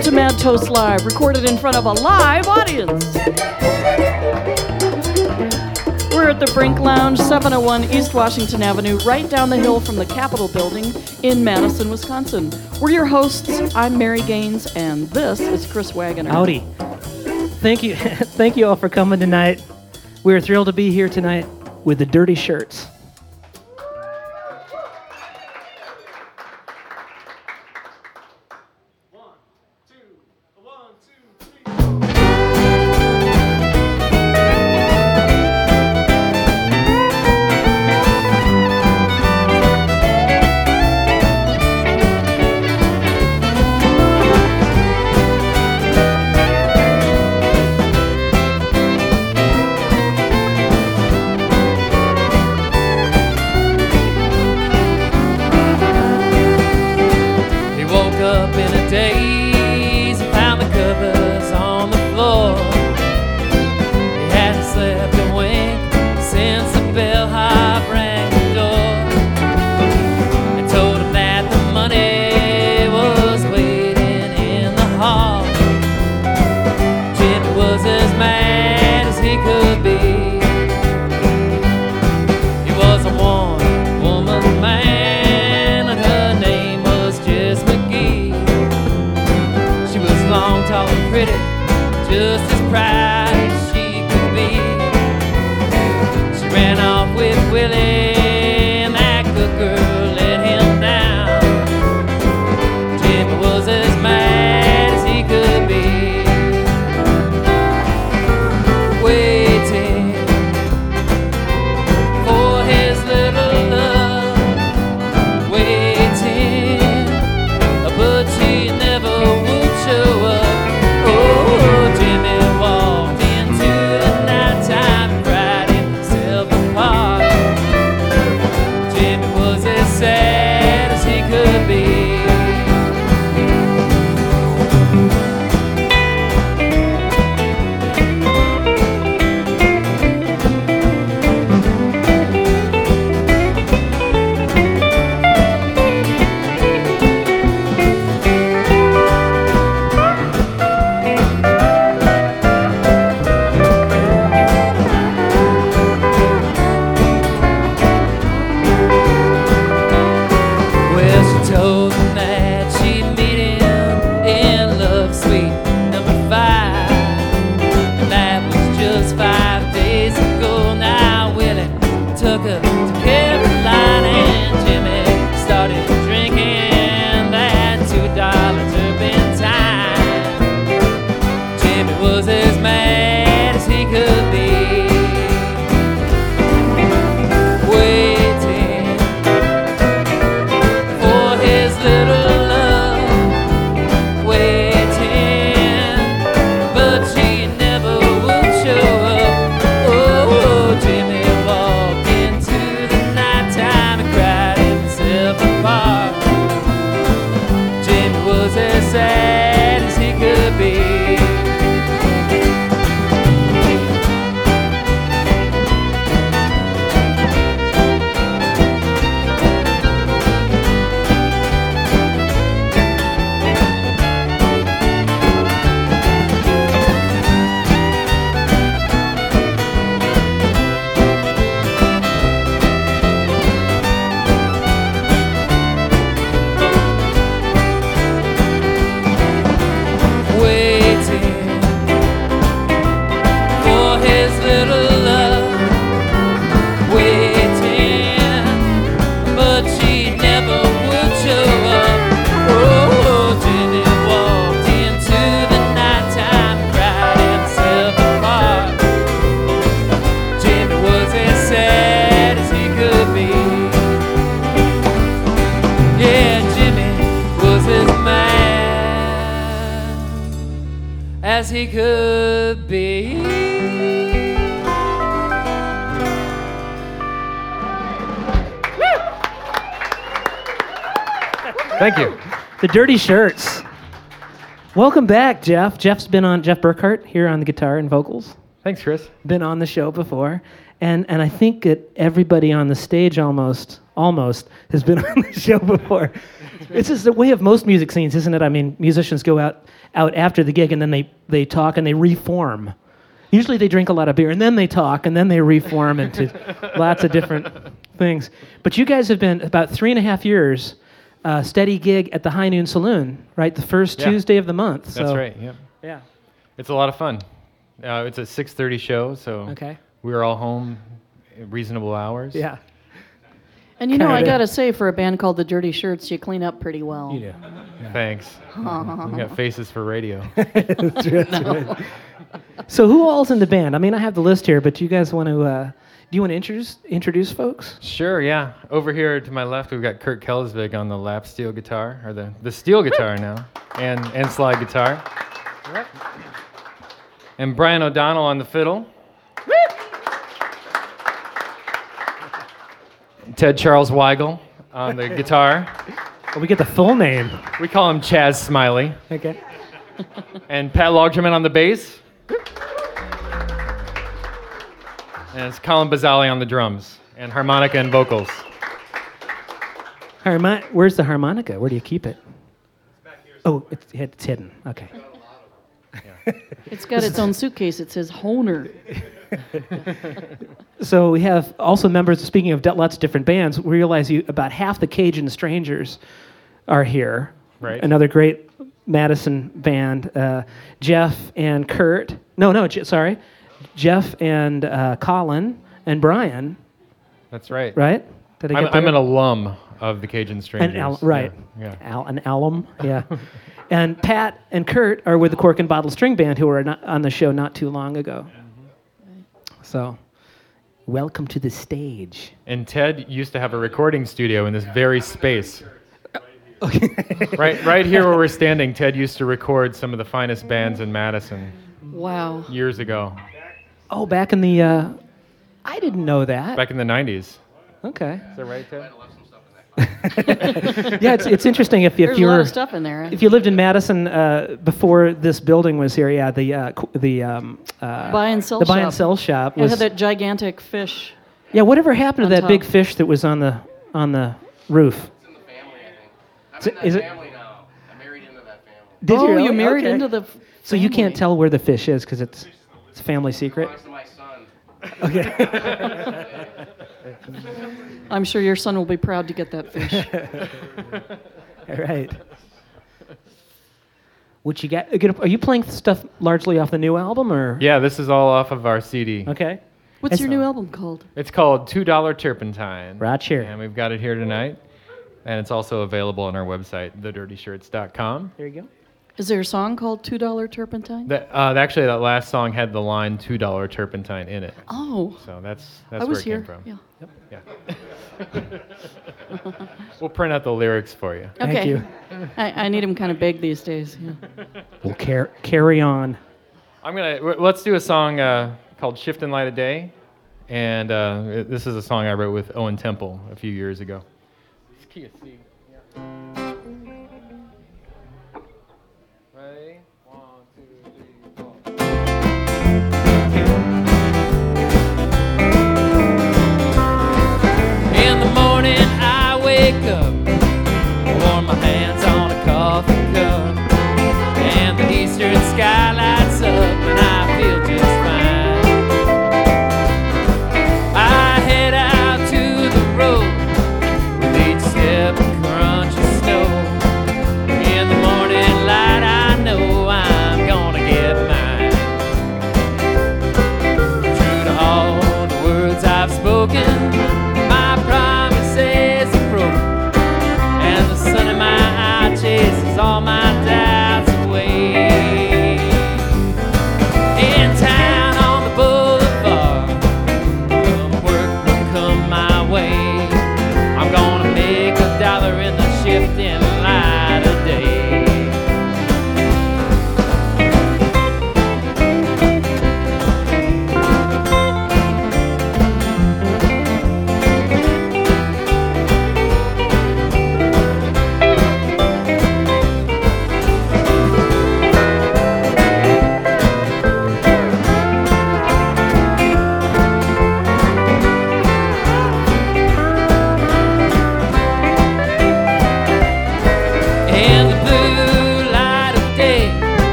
Welcome to Mad Toast Live, recorded in front of a live audience. We're at the Brink Lounge, 701 East Washington Avenue, right down the hill from the Capitol Building in Madison, Wisconsin. We're your hosts. I'm Mary Gaines, and this is Chris Wagoner. Howdy. Thank you. Thank you all for coming tonight. We're thrilled to be here tonight with the Dirty Shirts. pretty, just as proud. Thank you. The Dirty Shirts. Welcome back, Jeff. Jeff's been on Jeff Burkhart here on the guitar and vocals. Thanks, Chris. Been on the show before, and and I think that everybody on the stage almost almost has been on the show before. This is the way of most music scenes, isn't it? I mean, musicians go out out after the gig and then they they talk and they reform. Usually they drink a lot of beer and then they talk and then they reform into lots of different things. But you guys have been about three and a half years uh, steady gig at the High Noon Saloon, right? The first Yeah. Tuesday of the month. That's so- right. Yep. Yeah. It's a lot of fun. Uh, it's a 6:30 show, so Okay. we're all home at reasonable hours. Yeah. And you know, I Kinda. gotta say, for a band called the Dirty Shirts, you clean up pretty well. You do. Thanks. we got faces for radio. That's right, that's right. So who all's in the band? I mean, I have the list here, but do you guys want to? Uh, do you want to introduce introduce folks? Sure, yeah. Over here to my left, we've got Kurt Kelsvig on the lap steel guitar, or the, the steel guitar now, and, and slide guitar. And Brian O'Donnell on the fiddle. Ted Charles Weigel on the guitar. Oh, we get the full name. We call him Chaz Smiley. Okay. And Pat Loggerman on the bass. And it's Colin Bazali on the drums and harmonica and vocals. Harmon- Where's the harmonica? Where do you keep it? Oh, it's, it's hidden. Okay. It's got its own suitcase. It says Hohner. So we have also members. Speaking of d- lots of different bands, we realize you about half the Cajun Strangers are here. Right. Another great Madison band. Uh, Jeff and Kurt. No, no. Je- sorry, Jeff and uh, Colin and Brian. That's right. Right? Did I I'm, get I'm an alum of the Cajun Strangers. An al- right. Yeah. yeah. Al- an alum. Yeah. and Pat and Kurt are with the Cork and Bottle String Band, who were not on the show not too long ago. So, welcome to the stage. And Ted used to have a recording studio in this very space. right, right here where we're standing, Ted used to record some of the finest bands in Madison Wow. years ago, Oh, back in the. Uh, I didn't know that. back in the 90s. okay. Is that right, Ted? Yeah, it's, it's interesting if, if There's you a lot were of stuff in there. if you lived in Madison uh, before this building was here. Yeah, the uh, qu- the um, uh, Buy and sell the buy and shop. sell shop It was had that gigantic fish. yeah. Whatever happened to on that big top. fish that was on the on the roof? It's in the family, I think. I'm Is in it- that is it- family now. I married into that family. Did oh, you? really? married Okay. into the. f- So you can't family. tell where the fish is because it's it's a family secret. Belongs to my son. Okay. I'm sure your son will be proud to get that fish. All right. What you got? Are you playing stuff largely off the new album, or Yeah, this is all off of our CD. Okay. What's It's- your new album called? It's called $2 Turpentine. Right here. And we've got it here tonight. And it's also available on our website, thedirtyshirts.com. There you go. Is there a song called Two Dollar Turpentine? That, uh, actually, that last song had the line $2 turpentine in it. oh, So that's, that's I where it here. came from. Yeah. Yeah. we'll print out the lyrics for you. Thank Okay. you. I, I need them kind of big these days. Yeah. We'll car- carry on. I'm gonna w- let's do a song uh, called "Shift and Light of Day," and uh, it- this is a song I wrote with Owen Temple a few years ago. It's key of C. Ready? I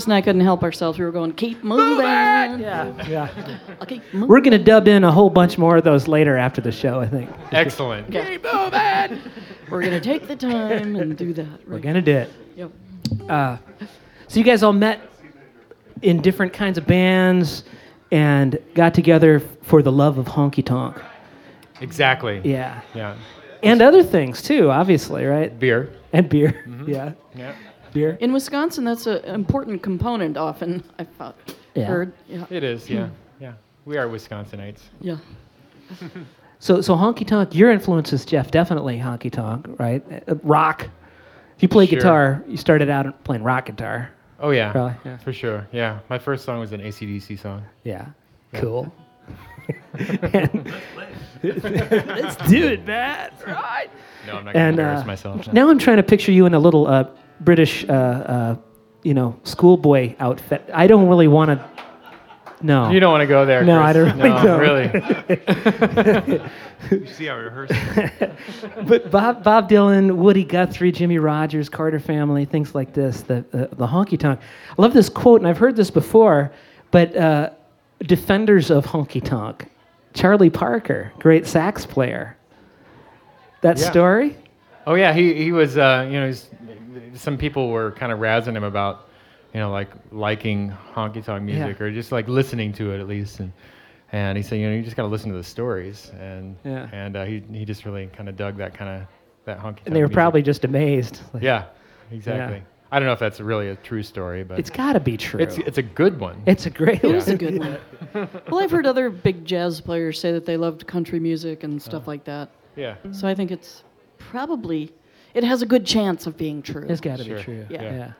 Chris and I couldn't help ourselves. We were going, keep moving. Yeah, yeah. I'll keep moving. We're gonna dub in a whole bunch more of those later after the show. I think Excellent. Yeah. We're going to take the time and do that. we're gonna do it. Yep. Uh, so you guys all met in different kinds of bands and got together for the love of honky tonk. Exactly. Yeah, Yeah. and other things too, obviously, right? Beer. And beer. Yeah, Yeah. Beer. In Wisconsin, that's an important component often, I've thought, Yeah. heard. Yeah. It is. Yeah. Yeah. We are Wisconsinites. yeah. So, so honky tonk. Your influences, Jeff, definitely honky tonk, right? Uh, rock. If you play Sure. guitar, you started out playing rock guitar. Oh yeah. Probably, yeah. For sure. Yeah. My first song was an ACDC song. Yeah. Cool. And- Let's do it, man. Right. No, I'm not gonna embarrass uh, myself. now I'm trying to picture you in a little uh, British, uh, uh, you know, schoolboy outfit. I don't really want to. No. You don't want to go there. No, I don't really no, don't. Really. You see how we rehearsing? but Bob, Bob Dylan, Woody Guthrie, Jimmie Rodgers, Carter Family, things like this, the, the, the honky tonk. I love this quote, and I've heard this before, but uh, defenders of honky tonk, Charlie Parker, great sax player. That Yeah. story? Oh yeah, he he was. Uh, you know, he's, some people were kind of razzing him about, you know, like liking honky tonk music Yeah. or just like listening to it at least. And and he said, you know, you just got to listen to the stories. And Yeah. and uh, he he just really kind of dug that kind of that honky tonk. And they were music. probably just amazed. Like, Yeah, exactly. I don't know if that's really a true story, but It's got to be true. it's it's a good one. It's a great It is one. a good one. well, I've heard other big jazz players say that they loved country music and stuff like that. yeah. So I think it's probably it has a good chance of being true. It's got to Sure. be true. Yeah. yeah.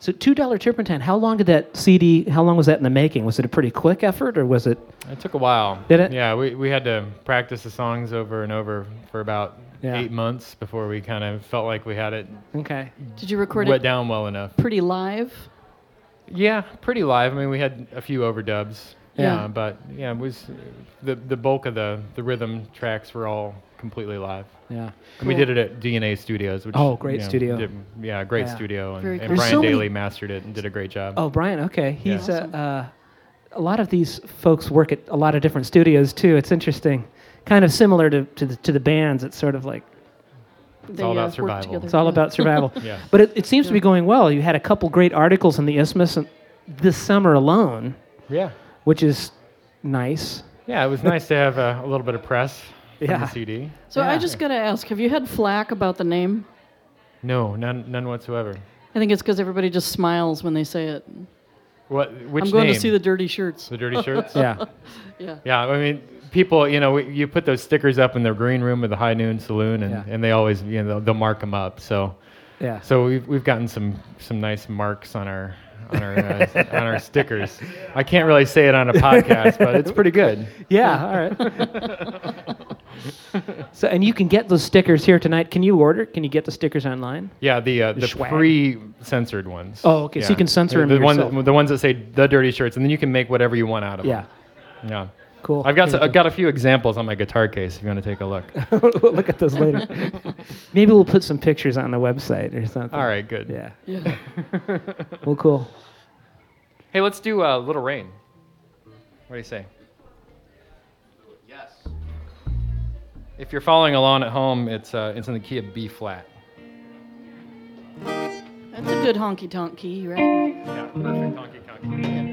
So two dollar turpentine. How long did that CD? How long was that in the making? Was it a pretty quick effort, or was it? It took a while. Did it? Yeah, we, we had to practice the songs over and over for about Yeah. eight months before we kind of felt like we had it Okay. Did you record wet it down well enough. pretty live? Yeah, pretty live. I mean, we had a few overdubs. Yeah. uh, but yeah, it was the the bulk of the the rhythm tracks were all completely live. Yeah. And We did it at DNA Studios, which Oh, great you know, studio. did- yeah, great Yeah. studio, and, Very and Brian so many- Daly mastered it and did a great job. Oh, Brian. Okay. He's Awesome. uh, uh, a lot of these folks work at a lot of different studios too. It's interesting. Kind of similar to to the, to the bands. It's sort of like They all about uh, work survival. together. it's all about survival. Yeah. But it, it seems to be going well. You had a couple great articles in the Isthmus and- this summer alone, yeah, which is nice. yeah. It was nice to have a, a little bit of press from Yeah. the CD. So I just got to ask: Have you had flack about the name? No, none, none whatsoever. I think it's because everybody just smiles when they say it. What? Which I'm going name? to see the dirty shirts. the dirty shirts. Yeah. Yeah. Yeah, I mean, people, you know, we- you put those stickers up in their green room of the High Noon Saloon, and, Yeah. and they always, you know, they'll, they'll mark them up. So, Yeah. so we've we've gotten some some nice marks on our on our uh, on our stickers. I can't really say it on a podcast, but it's pretty good. Yeah, all right. so, and you can get those stickers here tonight. Can you order? Can you get the stickers online? Yeah, the uh, the swag. pre-censored ones. Oh, okay, so you can censor the, 'em the that, the ones that say the dirty shirts, and then you can make whatever you want out of Yeah, them. Yeah. Cool. I've got Here some, you I've got a few examples on my guitar case. If you want to take a look. we'll look at those later. Maybe we'll put some pictures on the website or something. All right, good. Yeah. Yeah. Well, cool. Hey, let's do uh, Little Rain. What do you say? Yes. If you're following along at home, it's uh, it's in the key of B flat. That's a good honky tonk key, right? Yeah, perfect honky conky. Ready?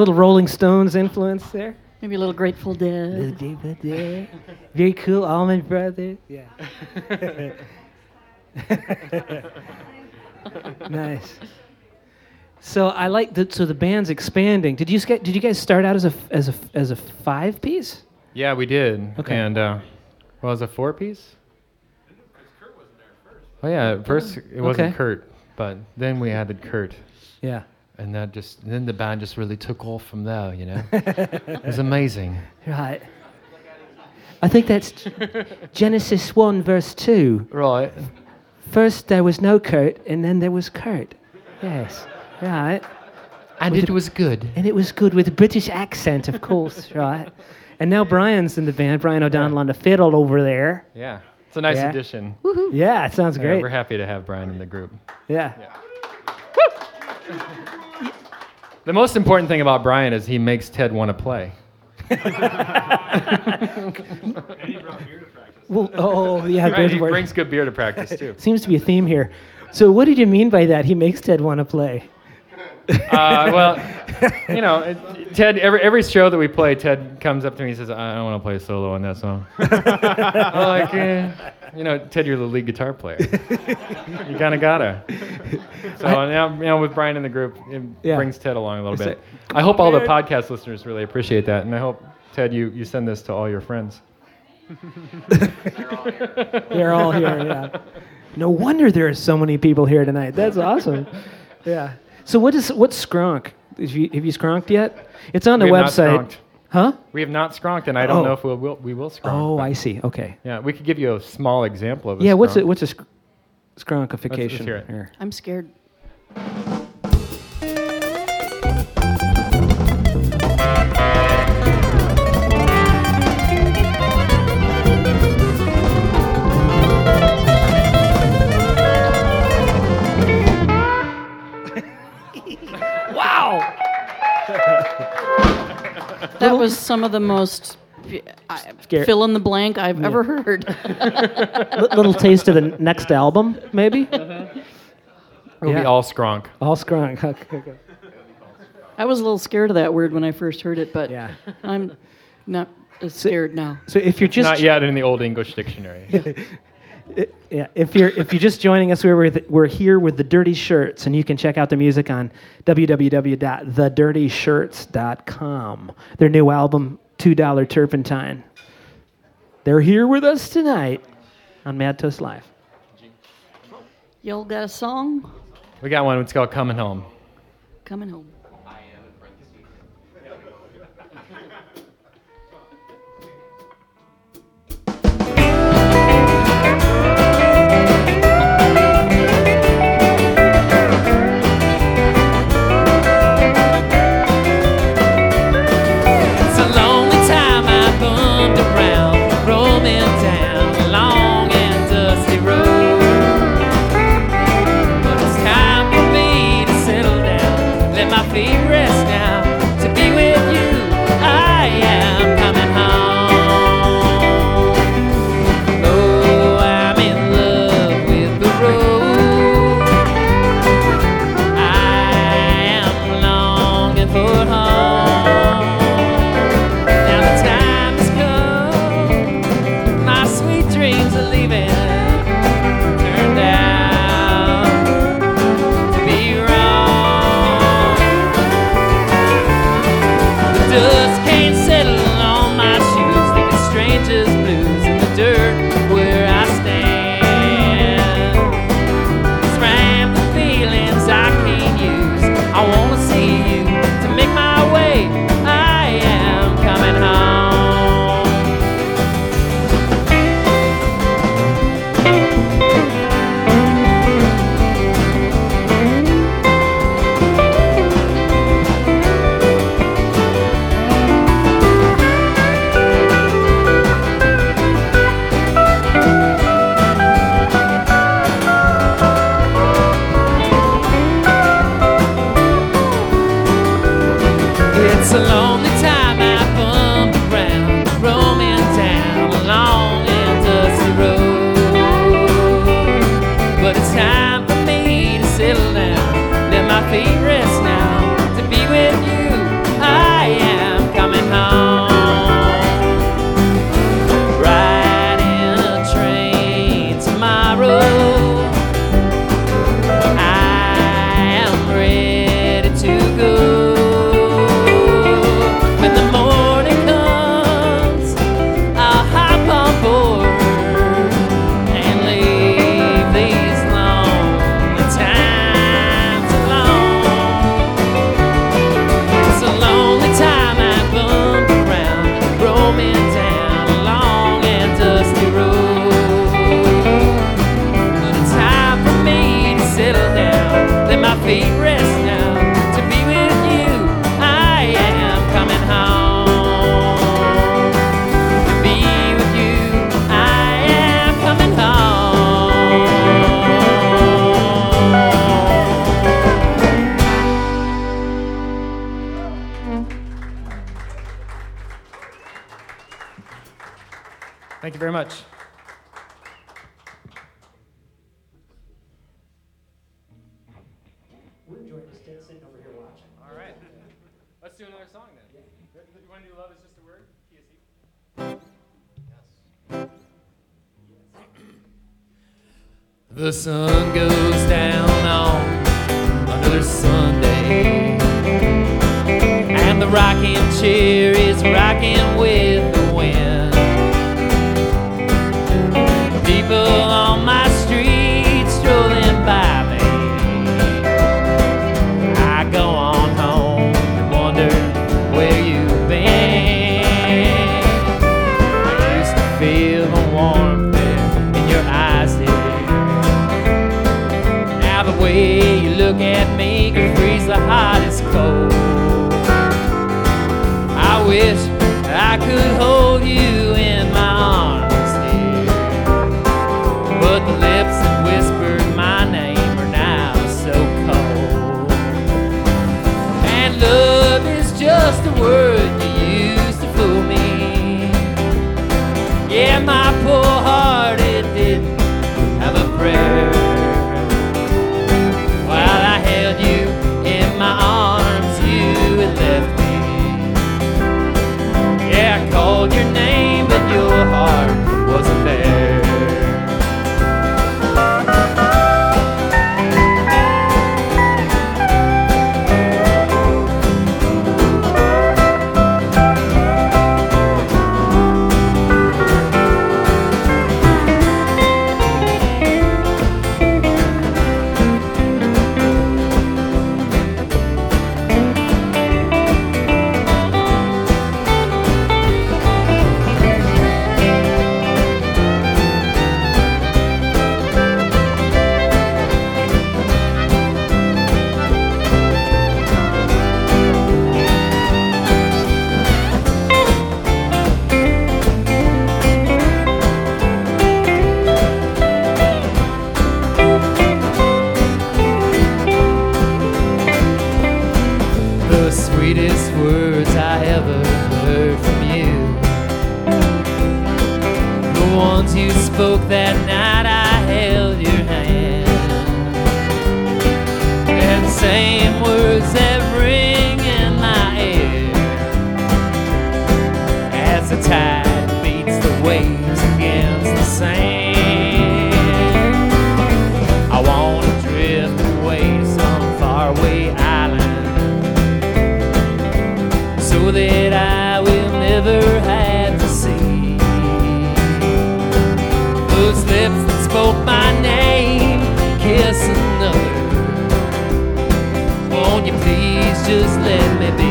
Little Rolling Stones influence there. Maybe a little Grateful Dead. Very cool, Allman Brothers. Yeah. nice. So I like that. So the band's expanding. Did you get? Did you guys start out as a f- as a f- as a five piece? Yeah, we did. Okay. And uh, well, was a four piece? Oh yeah, at first it wasn't Okay. Kurt, but then we added Kurt, Yeah. And that just then the band just really took off from there. You know, it was amazing. Right. I think that's Genesis one verse two. Right. First there was no Kurt, and then there was Kurt. Yes. Right. And With it the- was good. And it was good with a British accent, of course, right? And now Brian's in the band, Brian O'Donnell on the fiddle over there. Yeah, it's a nice Yeah. addition. Yeah, it sounds Yeah, great. we're happy to have Brian in the group. Yeah. The most important thing about Brian is he makes Ted want to play. Well, oh, yeah, Right, he word. brings good beer to practice too. Seems to be a theme here. So, what did you mean by that? He makes Ted want to play. Uh, well, you know, it- Ted. Every every show that we play, Ted comes up to me and says, "I don't want to play solo on that song." I'm like, eh, you know, Ted, you're the lead guitar player. you kind of gotta. So now, you know, with Brian in the group, it Yeah. brings Ted along a little It's bit. like, I hope all the podcast listeners really appreciate that, and I hope Ted, you you send this to all your friends. They're all here, yeah. No wonder there are so many people here tonight. That's awesome. Yeah. So, what is what's Skronk? Have you, have you skronked yet? It's on the We have website. skronked. Huh? We have not skronked, and I don't Oh. know if we'll, we'll we will skronk. Oh, I see. Okay. Yeah, we could give you a small example of a Yeah, what's skronk. it? What's a sk- skronkification? Let's hear it. here? I'm scared. That was some of the most I, Scare- fill in the blank I've ever heard. L- little taste of the next album, maybe. It'll Yeah. be all skronk. All skronk. Okay, okay. I was a little scared of that word when I first heard it, but Yeah. I'm not as scared now. So if you're just Not yet in the Old English Dictionary. Yeah, if you're if you're just joining us, we're with, we're here with the Dirty Shirts, and you can check out the music on www.thedirtyshirts.com. Their new album, Two Dollar Turpentine. They're here with us tonight on Mad Toast Live. Y'all got a song? we got one. It's called Coming Home. Coming home. Thank you very much. All right. Let's do another song then. You want to do Love is Just a Word? The sun goes down on another Sunday, and the rocking chair is rocking with on my Called your name, spoke my name kiss another. Won't you please just let me be,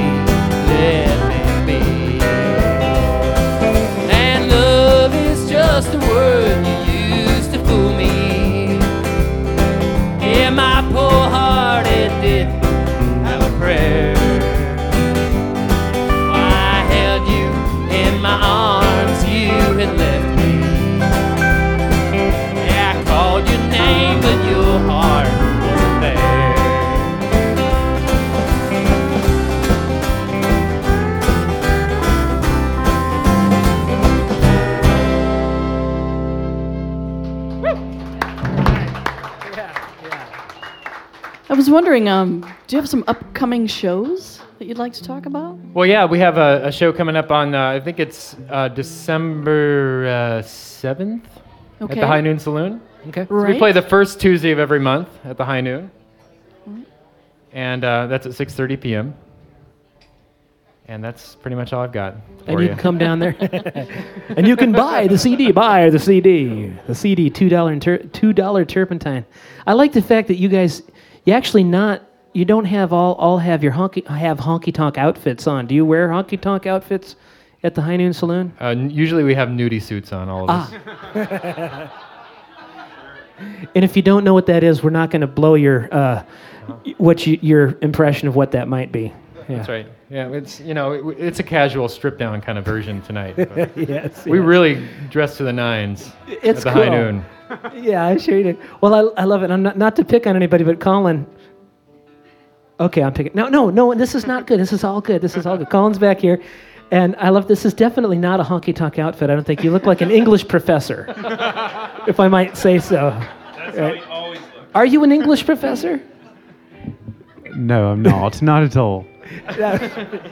was wondering, um, do you have some upcoming shows that you'd like to talk about? Well, yeah, we have a, a show coming up on, uh, I think it's uh, December uh, 7th at the High Noon Saloon. Okay. So we play the first Tuesday of every month at the High Noon. And uh, that's at 6.30 p.m. And that's pretty much all I've got for And you you. can come down there, and you can buy the CD. Buy the CD. The CD, two dollar tur- two dollar turpentine. I like the fact that you guys, you actually not, you don't have all all have your honky have honky tonk outfits on. Do you wear honky tonk outfits at the High Noon Saloon? Uh, n- usually we have nudie suits on, all of us. Ah. And if you don't know what that is, we're not going to blow your uh, what you, your impression of what that might be. Yeah. That's right. Yeah, it's you know it, it's a casual strip down kind of version tonight. yes. we yes. really dress to the nines It's at the high cool. noon. yeah, I sure you did. Well, I, I love it. I'm not, not to pick on anybody, but Colin. Okay, I'm picking. No, no, no. This is not good. This is all good. This is all good. Colin's back here. And I love this is definitely not a honky tonk outfit. I don't think you look like an English professor, if I might say so. That's right. How he always looks. Are you an English professor? No, I'm not. not at all.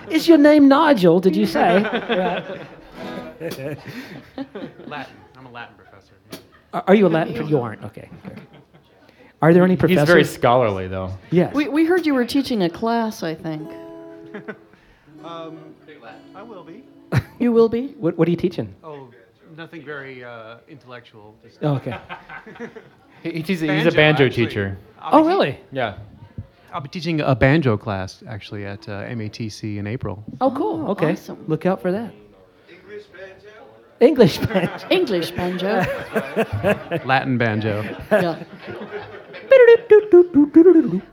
Is your name Nigel? Did you say? Latin. I'm a Latin professor. Are are you a Latin? pro- You aren't. Okay. okay. Are there any professors? He's very scholarly, though. yes. We, we heard you were teaching a class, I think. Um, I will be. You will be? what, what are you teaching? Oh, nothing very uh, intellectual. Just Oh, okay. He, he's, he's a banjo actually. teacher. I'll Oh, really? Yeah. I'll be teaching a banjo class actually at uh, MATC in April. Oh, cool. Oh, Okay. awesome. Look out for that. English banjo. English banjo. English banjo. Latin banjo. yeah.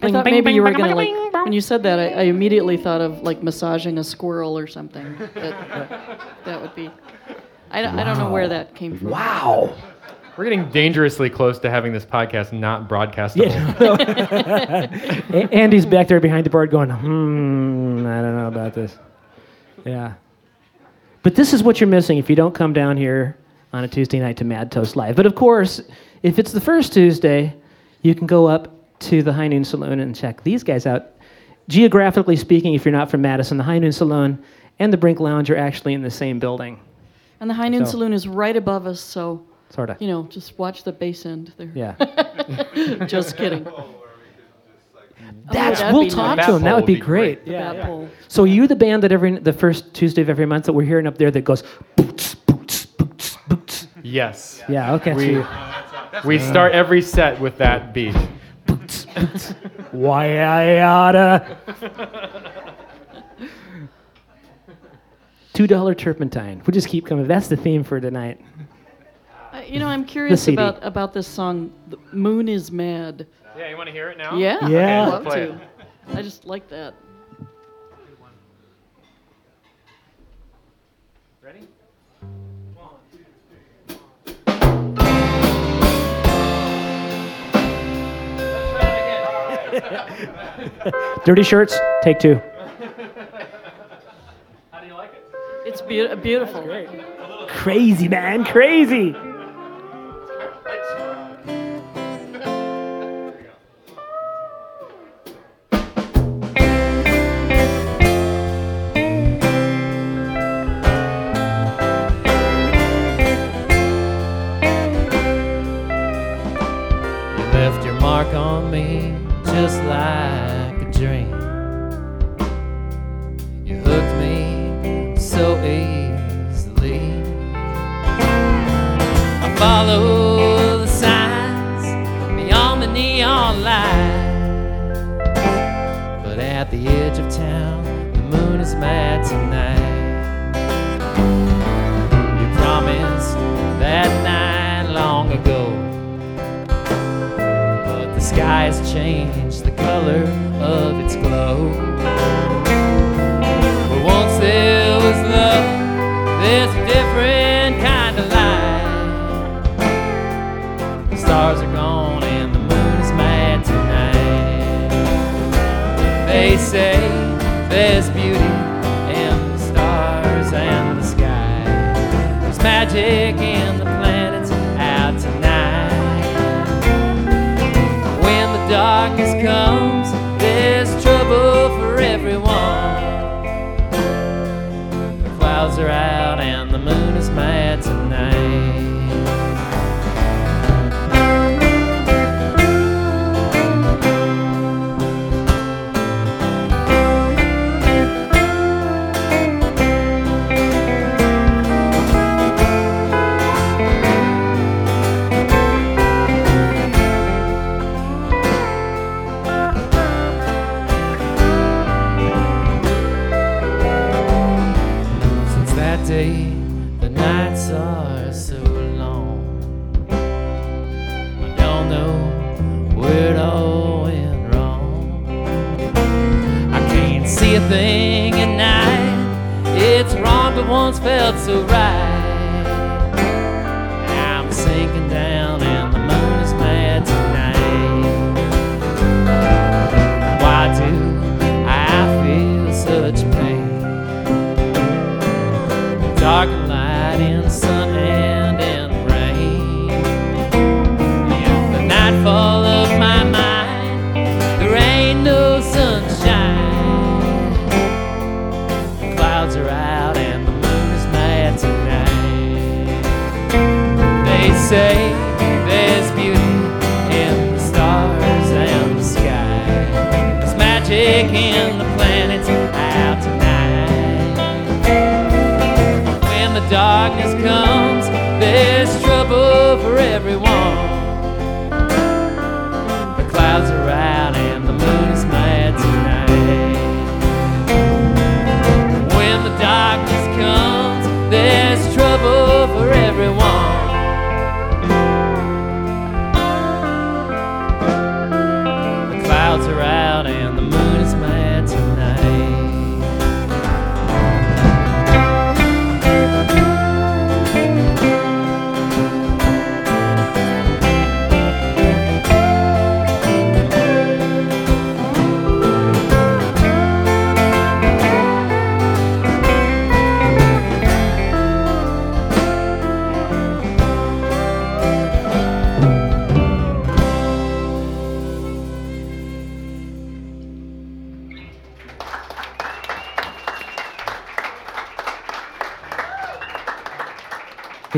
I thought maybe you were gonna like when you said that. I, I immediately thought of like massaging a squirrel or something. That, that would be. I, don't- I don't know where that came from. Wow. We're getting dangerously close to having this podcast not broadcastable. A- Andy's back there behind the board going, hmm, I don't know about this. Yeah. But this is what you're missing if you don't come down here on a Tuesday night to Mad Toast Live. But of course, if it's the first Tuesday, you can go up to the High Noon Saloon and check these guys out. Geographically speaking, if you're not from Madison, the High Noon Saloon and the Brink Lounge are actually in the same building, And the High Noon So- Saloon is right above us, so sort of. you know, just watch the bass end there. Yeah. just kidding. That's, that'd we'll talk nice. to him. That would be would be great. The Yeah, yeah. pole. So you the band that every the first Tuesday of every month that we're hearing up there that goes boots boots boots boots. Yes. Yeah, okay. We, so we start every set with that beat. boots boots. Why I oughta. Two dollar turpentine. We'll just keep coming. That's the theme for tonight. You know, I'm curious CD. about about this song. The Moon is mad. Yeah, you want to hear it now? Yeah, Yeah. I'd love to. I just like that. Ready? Dirty shirts. Take two. How do you like it? It's beau- beautiful. Crazy man, crazy. Just like a dream. You hooked me so easily. I follow the signs beyond the neon light. But at the edge of town, the moon is mad tonight. You promised that night long ago. But the sky has changed the color of its glow. But once there was love, there's a different kind of light. The stars are gone and the moon is mad tonight. They say there's beauty in the stars and the sky. There's magic day, the nights are so long. I don't know where it all went wrong. I can't see a thing at night. It's wrong, but once felt so right.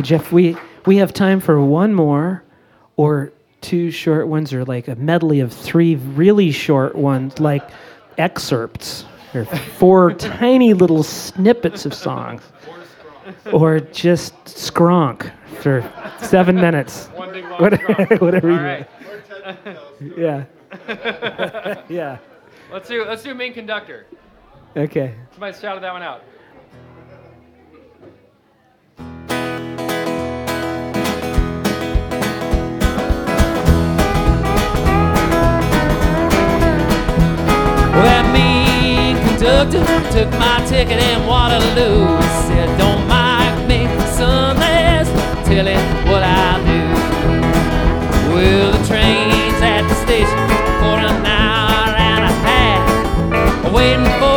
Jeff, we we have time for one more or two short ones or like a medley of three really short ones like excerpts or four tiny little snippets of songs or just skronk for seven minutes. One big long whatever, whatever yeah. Yeah. Let's do let's do main conductor. Okay. Somebody shouted that one out. Took took my ticket in Waterloo. Said, don't mind me, son, let's tell it what I do. Well, the train's at the station for an hour and a half, waiting for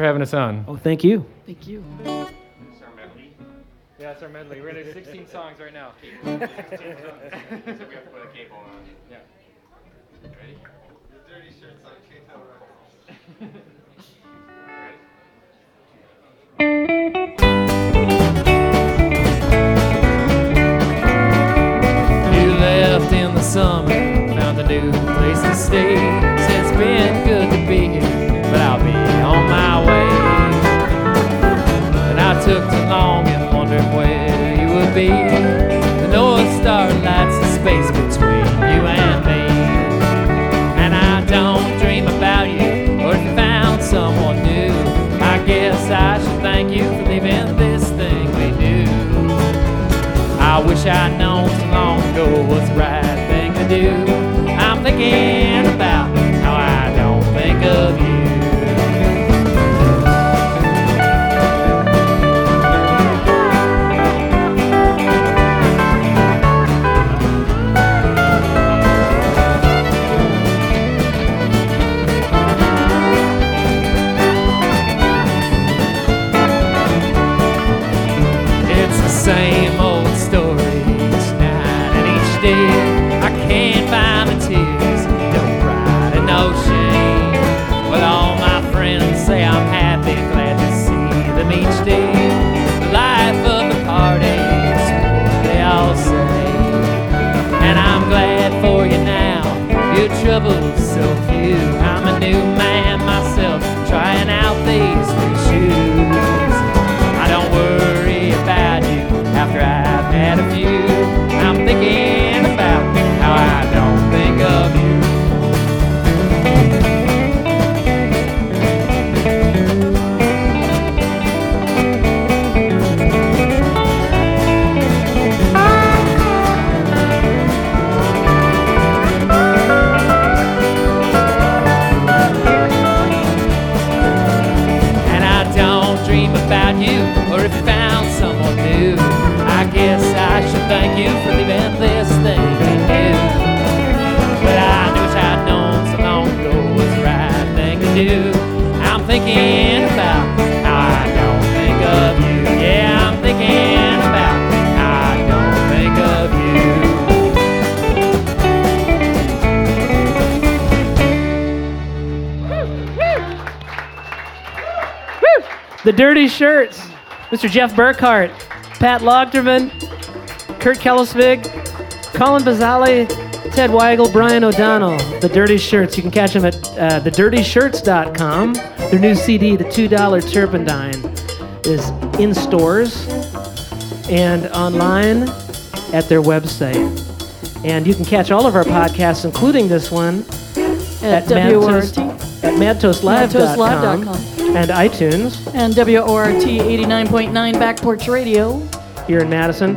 for having us on. Oh, thank you. Thank you. Yeah, it's our medley. We're gonna do 16 songs right now. So we have to put a cable on. Yeah. Ready? The dirty shirts on K-Tel Records. You left in the summer, found a new place to stay. Be. The North Star lights the space between you and me. And I don't dream about you, or if you found someone new. I guess I should thank you for leaving this thing we do. I wish I'd known so long ago what's right had a few. I'm thinking about how I don't think of you. And I don't dream about you. Thank you for leaving this thing we knew. But I wish I'd known so long ago was the right thing to do. I'm thinking about how I don't think of you. Yeah, I'm thinking about how I don't think of you. The Dirty Shirts. Mr. Jeff Burkhart, Pat Logterman, Kurt Kellisvig, Colin Bazali, Ted Weigel, Brian O'Donnell. The Dirty Shirts. You can catch them at uh, thedirtyshirts.com. Their new CD, The $2 Turpentine, is in stores and online at their website. And you can catch all of our podcasts, including this one, At Madtoast- WORT at madtoastlive.com madtoastlive.com. and iTunes. and WORT 89.9 Back Porch Radio. here in Madison.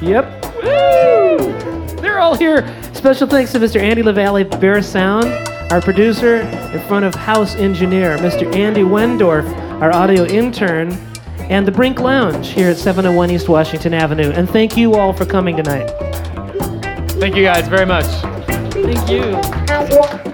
Yep. Woo! They're all here. Special thanks to Mr. Andy LaValle, Bear Sound, our producer, in front of house engineer, Mr. Andy Wendorf, our audio intern, and the Brink Lounge here at 701 East Washington Avenue. And thank you all for coming tonight. Thank you guys very much. Thank you.